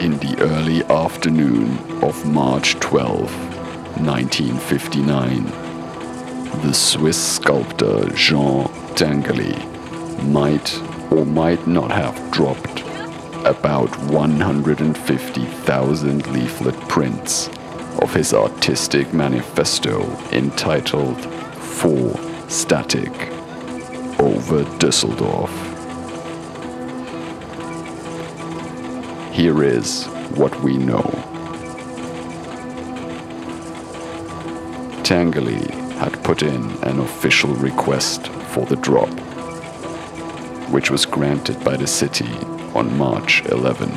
in the early afternoon of March 12, 1959, the Swiss sculptor Jean Tinguely might or might not have dropped about 150,000 leaflet prints of his artistic manifesto entitled For Static over Düsseldorf. Here is what we know. Tinguely had put in an official request for the drop, which was granted by the city on March 11.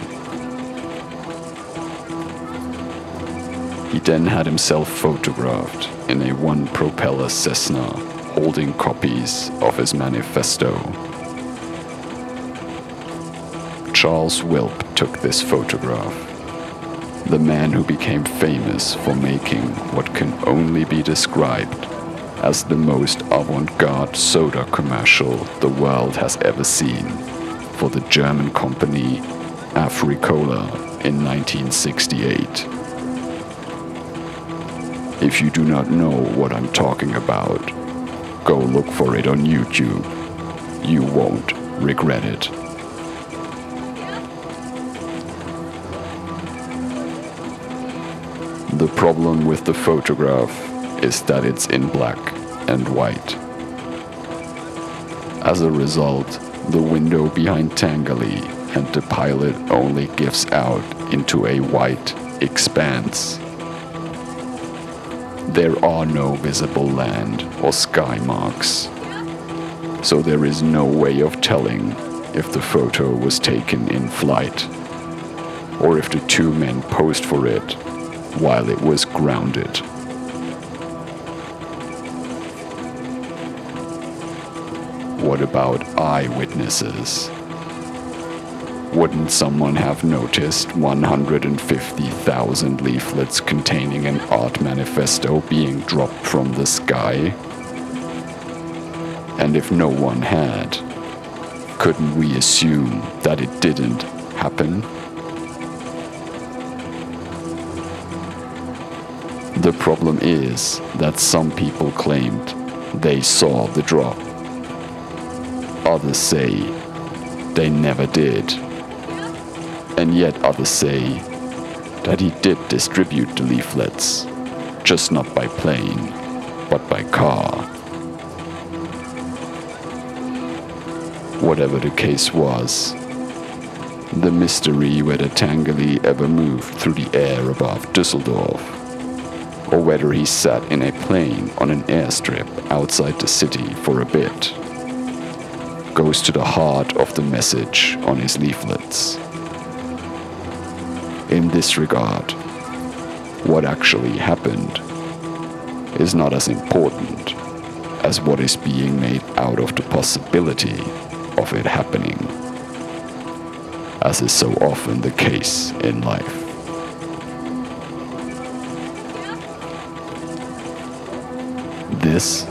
He then had himself photographed in a one propeller Cessna holding copies of his manifesto. Charles Wilp took this photograph. The man who became famous for making what can only be described as the most avant garde soda commercial the world has ever seen for the German company Africola in 1968. If you do not know what I'm talking about, go look for it on YouTube. You won't regret it. The problem with the photograph is that it's in black and white. As a result, the window behind Tinguely and the pilot only gives out into a white expanse. There are no visible land or sky marks, so there is no way of telling if the photo was taken in flight or if the two men posed for it while it was grounded. What about eyewitnesses? Wouldn't someone have noticed 150,000 leaflets containing an art manifesto being dropped from the sky? And if no one had, couldn't we assume that it didn't happen? The problem is that some people claimed they saw the drop. Others say they never did. And yet others say that he did distribute the leaflets, just not by plane, but by car. Whatever the case was, the mystery whether Tinguely ever moved through the air above Düsseldorf, or whether he sat in a plane on an airstrip outside the city for a bit, goes to the heart of the message on his leaflets. In this regard, what actually happened is not as important as what is being made out of the possibility of it happening, as is so often the case in life. This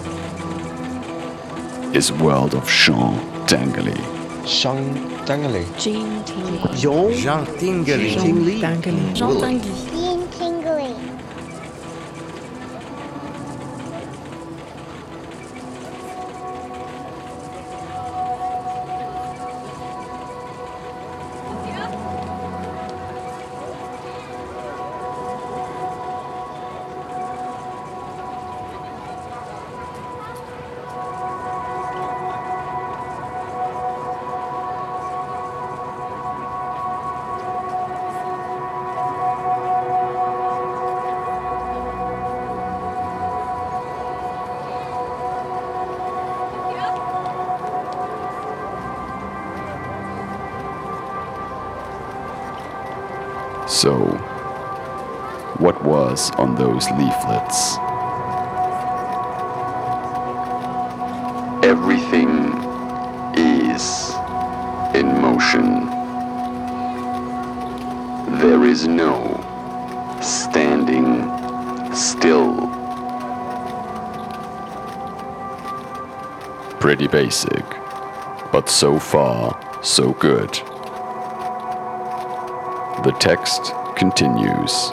is World of Jean Tinguely. Jean Tinguely. Jean Tinguely. Jean Jean Tinguely. Tinguely. Tinguely. Jean Tinguely. Jean Tinguely. So, what was on those leaflets? Everything is in motion. There is no standing still. Pretty basic, but so far, so good. The text continues.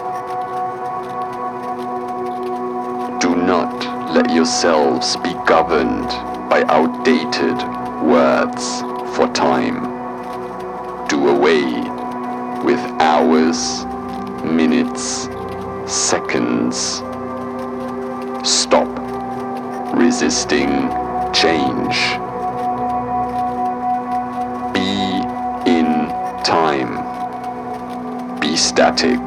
Do not let yourselves be governed by outdated words for time. Do away with hours, minutes, seconds. Stop resisting change. Static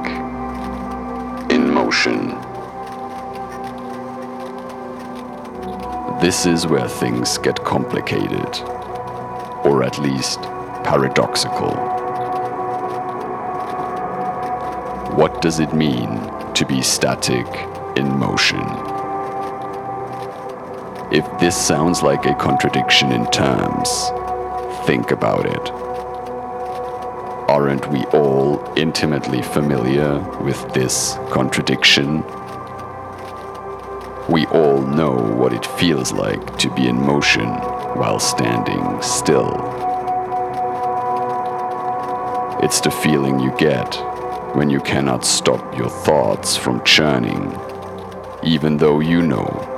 in motion. This is where things get complicated, or at least paradoxical. What does it mean to be static in motion? If this sounds like a contradiction in terms, think about it. Aren't we all intimately familiar with this contradiction? We all know what it feels like to be in motion while standing still. It's the feeling you get when you cannot stop your thoughts from churning, even though you know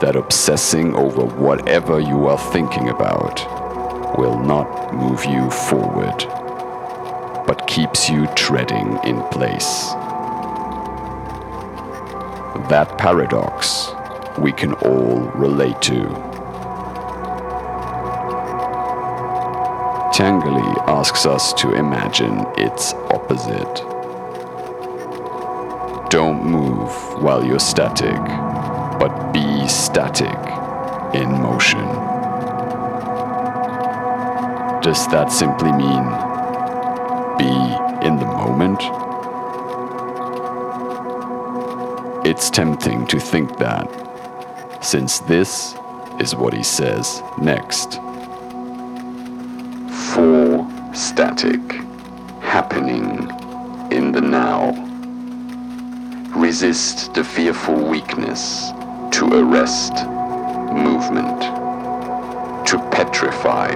that obsessing over whatever you are thinking about will not move you forward, but keeps you treading in place. That paradox we can all relate to. Tinguely asks us to imagine its opposite. Don't move while you're static, but be static in motion. Does that simply mean be in the moment? It's tempting to think that, since this is what he says next. For static, happening in the now. Resist the fearful weakness to arrest movement, to petrify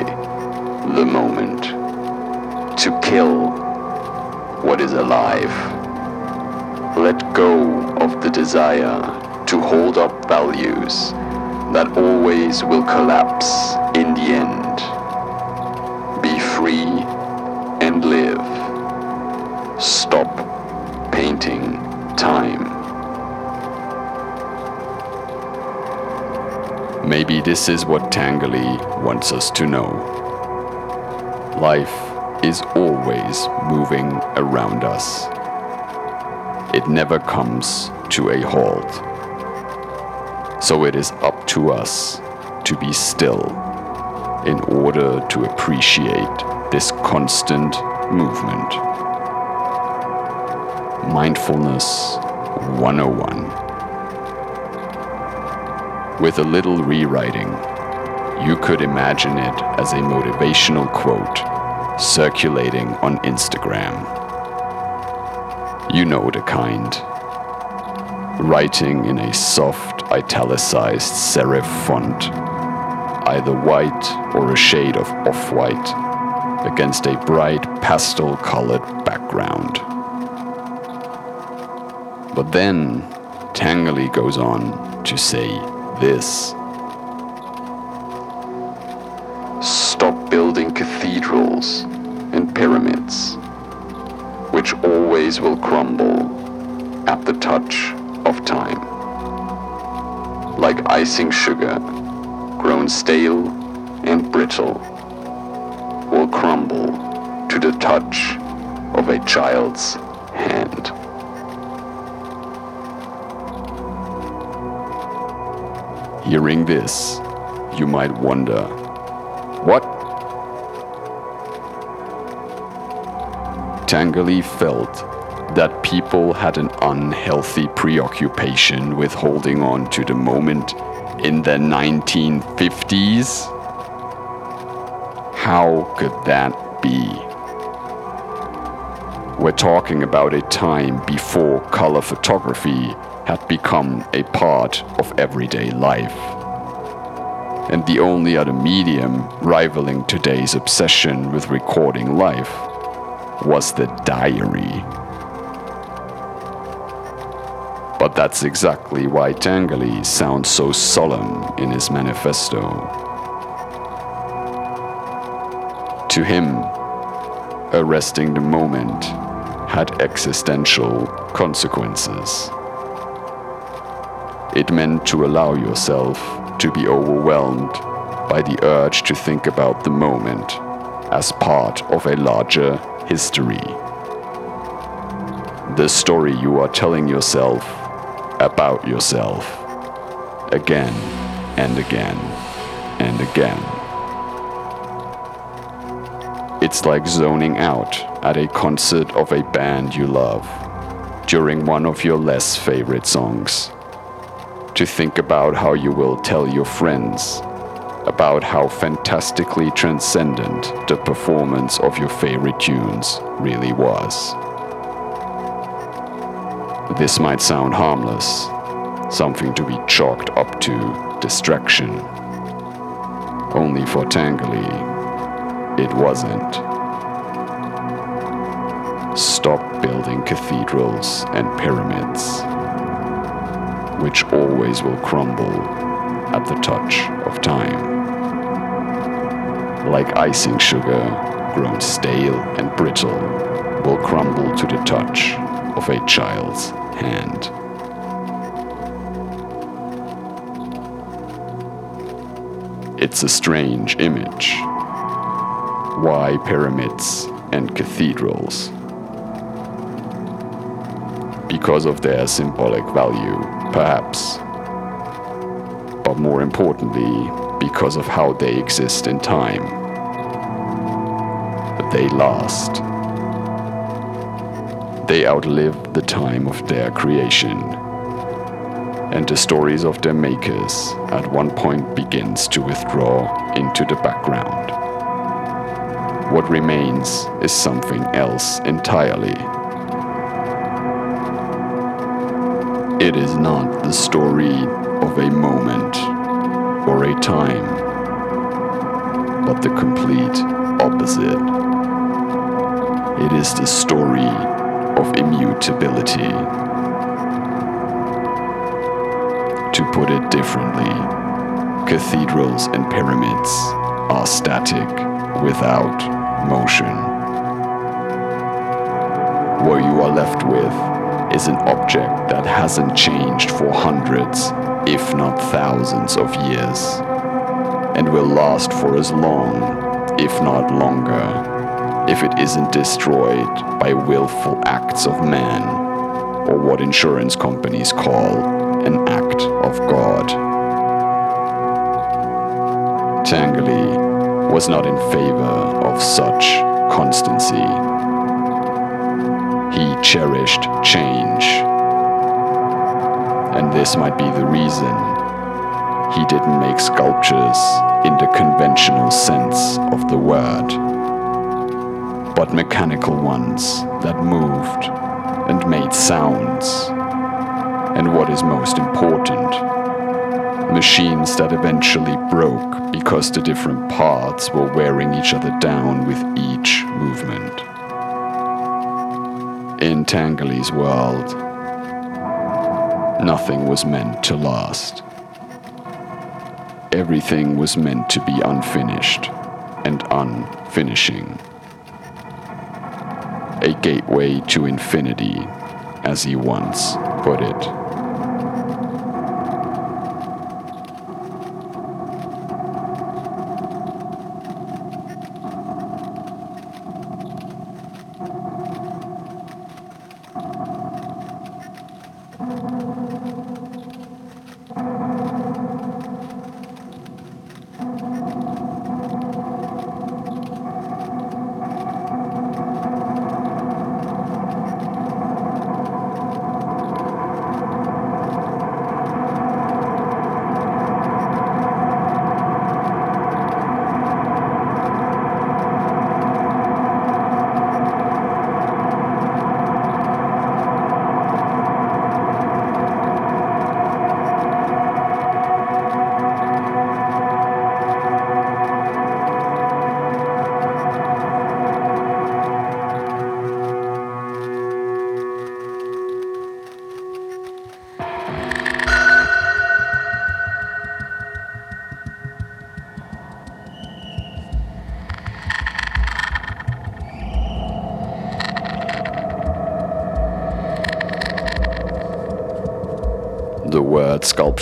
the moment, to kill what is alive. Let go of the desire to hold up values that always will collapse in the end. Be free and live. Stop painting time. Maybe this is what Tinguely wants us to know. Life is always moving around us it never comes to a halt. So it is up to us to be still in order to appreciate this constant movement. Mindfulness 101. With a little rewriting, you could imagine it as a motivational quote circulating on Instagram. You know the kind. Writing in a soft, italicized serif font, either white or a shade of off white, against a bright pastel colored background. But then, Tinguely goes on to say this cathedrals and pyramids which always will crumble at the touch of time. Like icing sugar, grown stale and brittle, will crumble to the touch of a child's hand. Hearing this, you might wonder, what Tinguely felt that people had an unhealthy preoccupation with holding on to the moment in the 1950s? How could that be? We're talking about a time before color photography had become a part of everyday life. And the only other medium rivaling today's obsession with recording life was the diary. But that's exactly why Tinguely sounds so solemn in his manifesto. To him, arresting the moment had existential consequences. It meant to allow yourself to be overwhelmed by the urge to think about the moment as part of a larger history. The story you are telling yourself about yourself again and again and again. It's like zoning out at a concert of a band you love during one of your less favorite songs. To think about how you will tell your friends about how fantastically transcendent the performance of your favorite tunes really was. This might sound harmless, something to be chalked up to distraction. Only for Tinguely, it wasn't. Stop building cathedrals and pyramids, which always will crumble at the touch of time. Like icing sugar, grown stale and brittle, will crumble to the touch of a child's hand. It's a strange image. Why pyramids and cathedrals? Because of their symbolic value, perhaps. But more importantly, because of how they exist in time. They last. They outlive the time of their creation. And the stories of their makers at one point begins to withdraw into the background. What remains is something else entirely. It is not the story of a moment or a time, but the complete opposite. It is the story of immutability. To put it differently, cathedrals and pyramids are static without motion. What you are left with is an object that hasn't changed for hundreds, if not thousands of years, and will last for as long, if not longer if it isn't destroyed by willful acts of man, or what insurance companies call an act of God. Tinguely was not in favor of such constancy. He cherished change. And this might be the reason he didn't make sculptures in the conventional sense of the word but mechanical ones that moved and made sounds. And what is most important, machines that eventually broke because the different parts were wearing each other down with each movement. In Tinguely's world, nothing was meant to last. Everything was meant to be unfinished and unfinishing a gateway to infinity, as he once put it.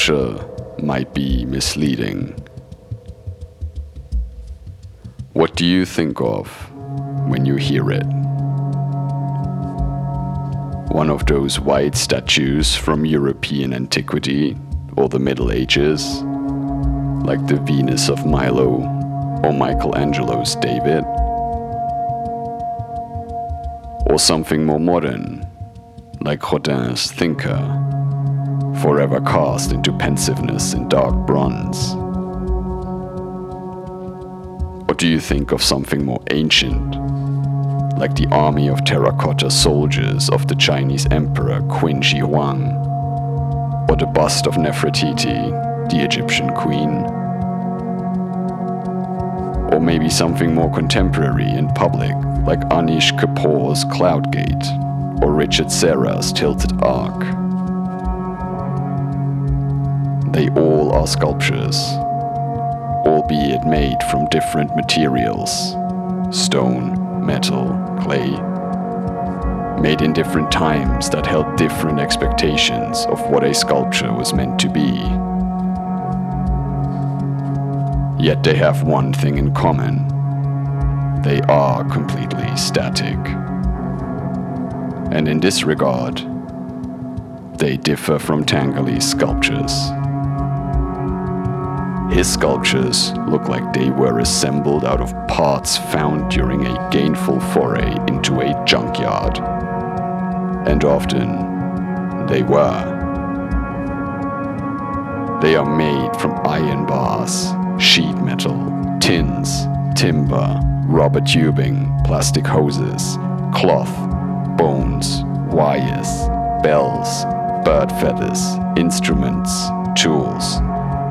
Sculpture might be misleading. What do you think of when you hear it? One of those white statues from European antiquity or the Middle Ages, like the Venus of Milo or Michelangelo's David? Or something more modern, like Rodin's Thinker, forever cast into pensiveness in dark bronze? Or do you think of something more ancient, like the army of terracotta soldiers of the Chinese Emperor Qin Shi Huang, or the bust of Nefertiti, the Egyptian queen? Or maybe something more contemporary and public, like Anish Kapoor's Cloud Gate or Richard Serra's Tilted Arc. They all are sculptures, albeit made from different materials stone, metal, clay. Made in different times that held different expectations of what a sculpture was meant to be. Yet they have one thing in common they are completely static. And in this regard, they differ from Tinguely's sculptures. His sculptures look like they were assembled out of parts found during a gainful foray into a junkyard. And often, they were. They are made from iron bars, sheet metal, tins, timber, rubber tubing, plastic hoses, cloth, bones, wires, bells, bird feathers, instruments, tools,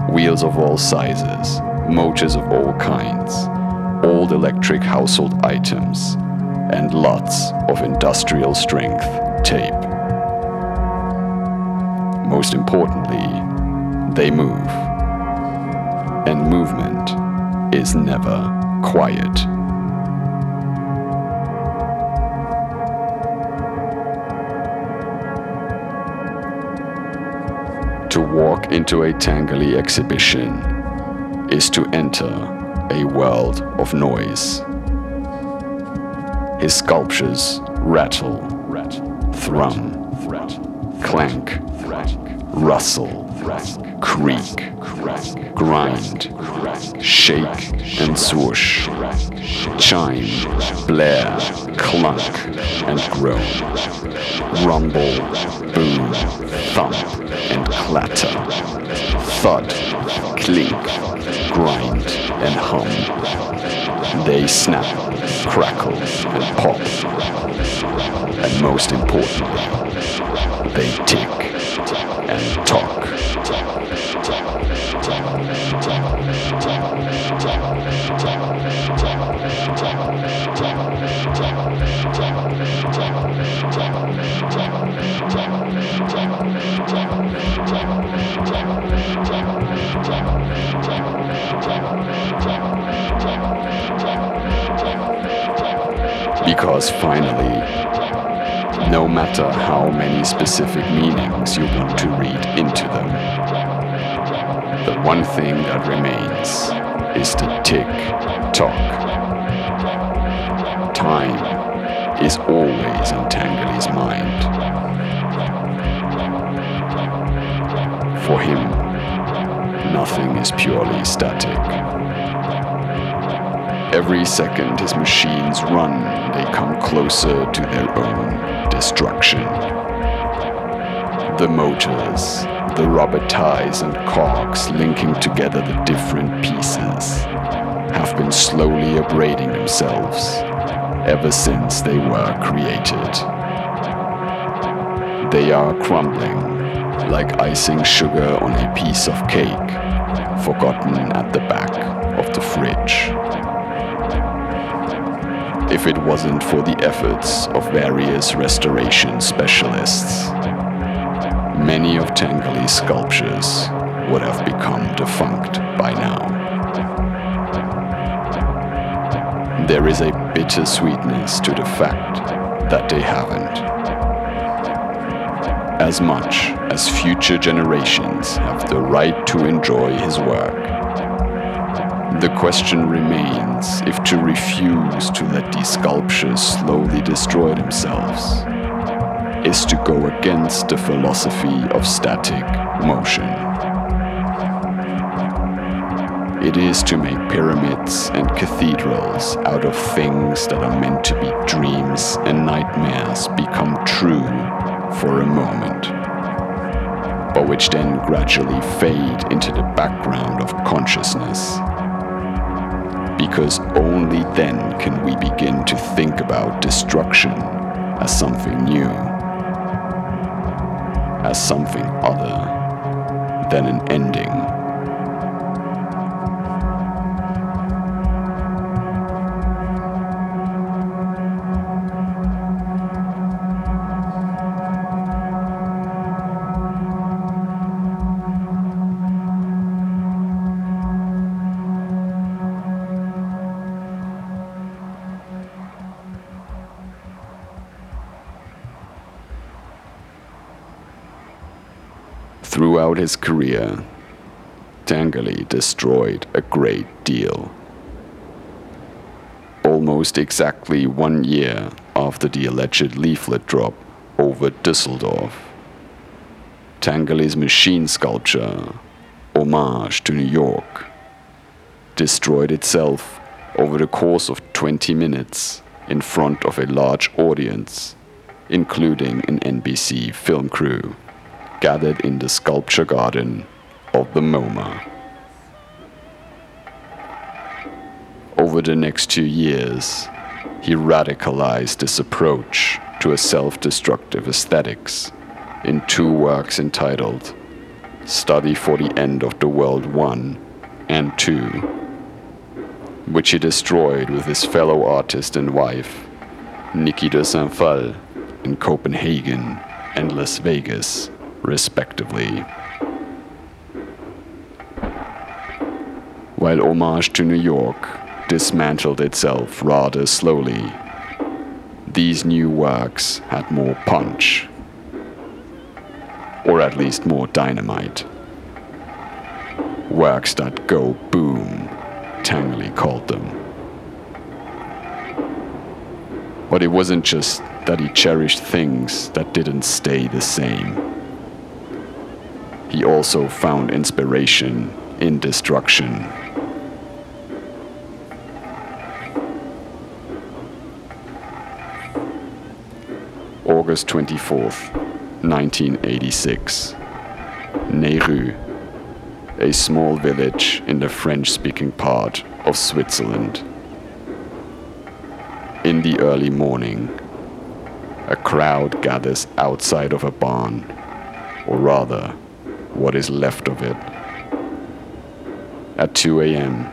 wheels of all sizes, motors of all kinds, old electric household items, and lots of industrial strength tape. Most importantly, they move. And movement is never quiet. To walk into a Tinguely exhibition is to enter a world of noise. His sculptures rattle, thrum, clank, rustle, creak, grind, shake and swoosh, chime, blare, clunk and groan, rumble, boom, thump and clatter, thud, clink, grind and hum. They snap, crackle and pop. And most importantly, they tick and talk. Because finally, no matter how many specific meanings you want to read into them, the one thing that remains is the tick tock. Time is always in Tinguely's mind. For him, nothing is purely static. Every second his machines run, they come closer to their own destruction. The motors, the rubber ties and cogs linking together the different pieces, have been slowly abrading themselves ever since they were created. They are crumbling like icing sugar on a piece of cake, forgotten at the back of the fridge if it wasn't for the efforts of various restoration specialists. Many of Tinguely's sculptures would have become defunct by now. There is a bittersweetness to the fact that they haven't. as much as future generations have the right to enjoy his work. The question remains if to refuse to let these sculptures slowly destroy themselves is to go against the philosophy of static motion. It is to make pyramids and cathedrals out of things that are meant to be dreams and nightmares become true for a moment, but which then gradually fade into the background of consciousness. Because only then can we begin to think about destruction as something new, as something other than an ending. Throughout his career, Tinguely destroyed a great deal. Almost exactly one year after the alleged leaflet drop over Dusseldorf, Tinguely's machine sculpture, Homage to New York, destroyed itself over the course of 20 minutes in front of a large audience, including an NBC film crew gathered in the sculpture garden of the MoMA. Over the next two years, he radicalized this approach to a self destructive aesthetics in two works entitled Study for the End of the World 1 and 2, which he destroyed with his fellow artist and wife, Niki de Saint Phalle, in Copenhagen and Las Vegas respectively. While Homage to New York dismantled itself rather slowly, these new works had more punch, or at least more dynamite. Works that go boom, Tinguely called them. But it wasn't just that he cherished things that didn't stay the same he also found inspiration in destruction. August 24th, 1986. Neyruz, a small village in the French speaking part of Switzerland. In the early morning, a crowd gathers outside of a barn, or rather, what is left of it. At 2 a.m.,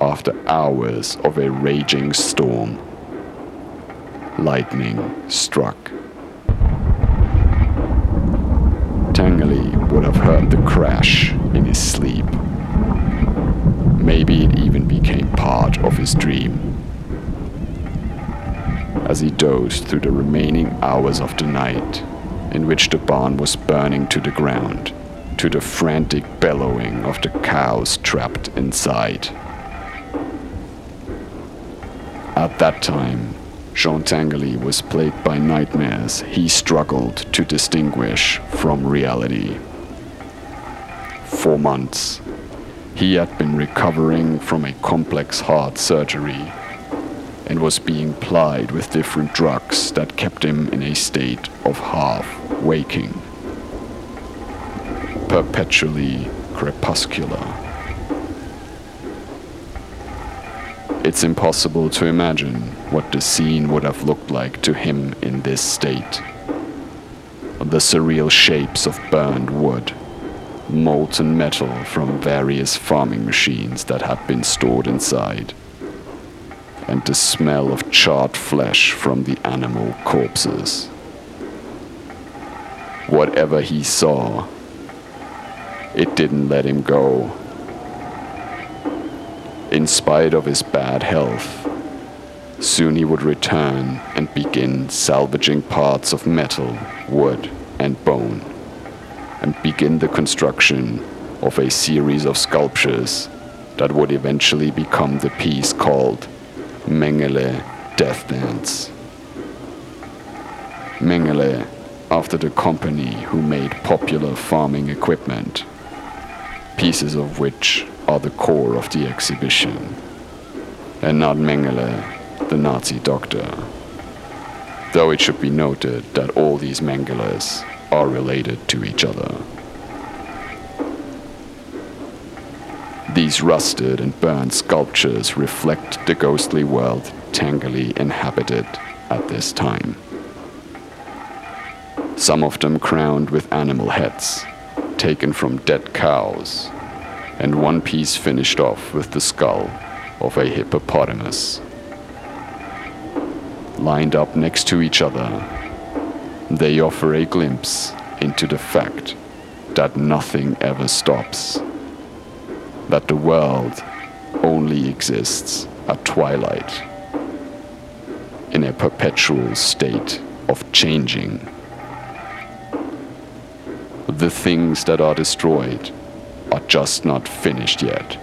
after hours of a raging storm, lightning struck. Tinguely would have heard the crash in his sleep. Maybe it even became part of his dream. As he dozed through the remaining hours of the night, in which the barn was burning to the ground, to the frantic bellowing of the cows trapped inside. At that time, Jean Tinguely was plagued by nightmares he struggled to distinguish from reality. For months, he had been recovering from a complex heart surgery and was being plied with different drugs that kept him in a state of half waking, perpetually crepuscular. It's impossible to imagine what the scene would have looked like to him in this state. The surreal shapes of burned wood, molten metal from various farming machines that had been stored inside and the smell of charred flesh from the animal corpses. Whatever he saw, it didn't let him go. In spite of his bad health, soon he would return and begin salvaging parts of metal, wood, and bone and begin the construction of a series of sculptures that would eventually become the piece called Mengele Death Dance. Mengele, after the company who made popular farming equipment, pieces of which are the core of the exhibition, and not Mengele, the Nazi doctor. Though it should be noted that all these Mengeles are related to each other. These rusted and burned sculptures reflect the ghostly world Tinguely inhabited at this time. Some of them crowned with animal heads, taken from dead cows, and one piece finished off with the skull of a hippopotamus. Lined up next to each other, they offer a glimpse into the fact that nothing ever stops, that the world only exists at twilight, in a perpetual state of changing. The things that are destroyed are just not finished yet.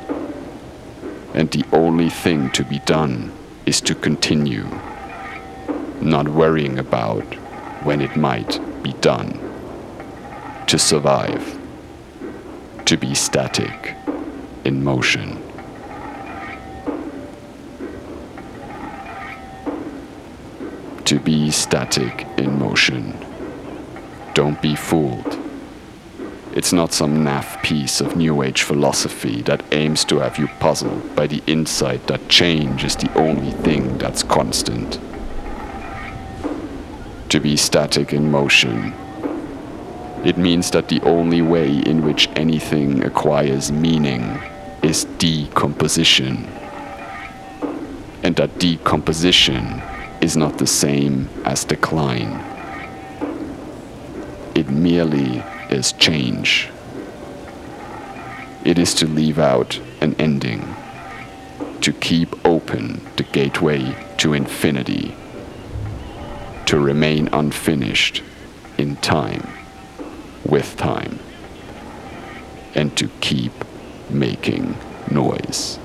And the only thing to be done is to continue, not worrying about when it might be done. To survive, to be static, in motion. To be static in motion. Don't be fooled. It's not some naff piece of New Age philosophy that aims to have you puzzled by the insight that change is the only thing that's constant. To be static in motion. It means that the only way in which anything acquires meaning is decomposition. And that decomposition is not the same as decline. It merely is change. It is to leave out an ending, to keep open the gateway to infinity, to remain unfinished in time, with time, and to keep making noise.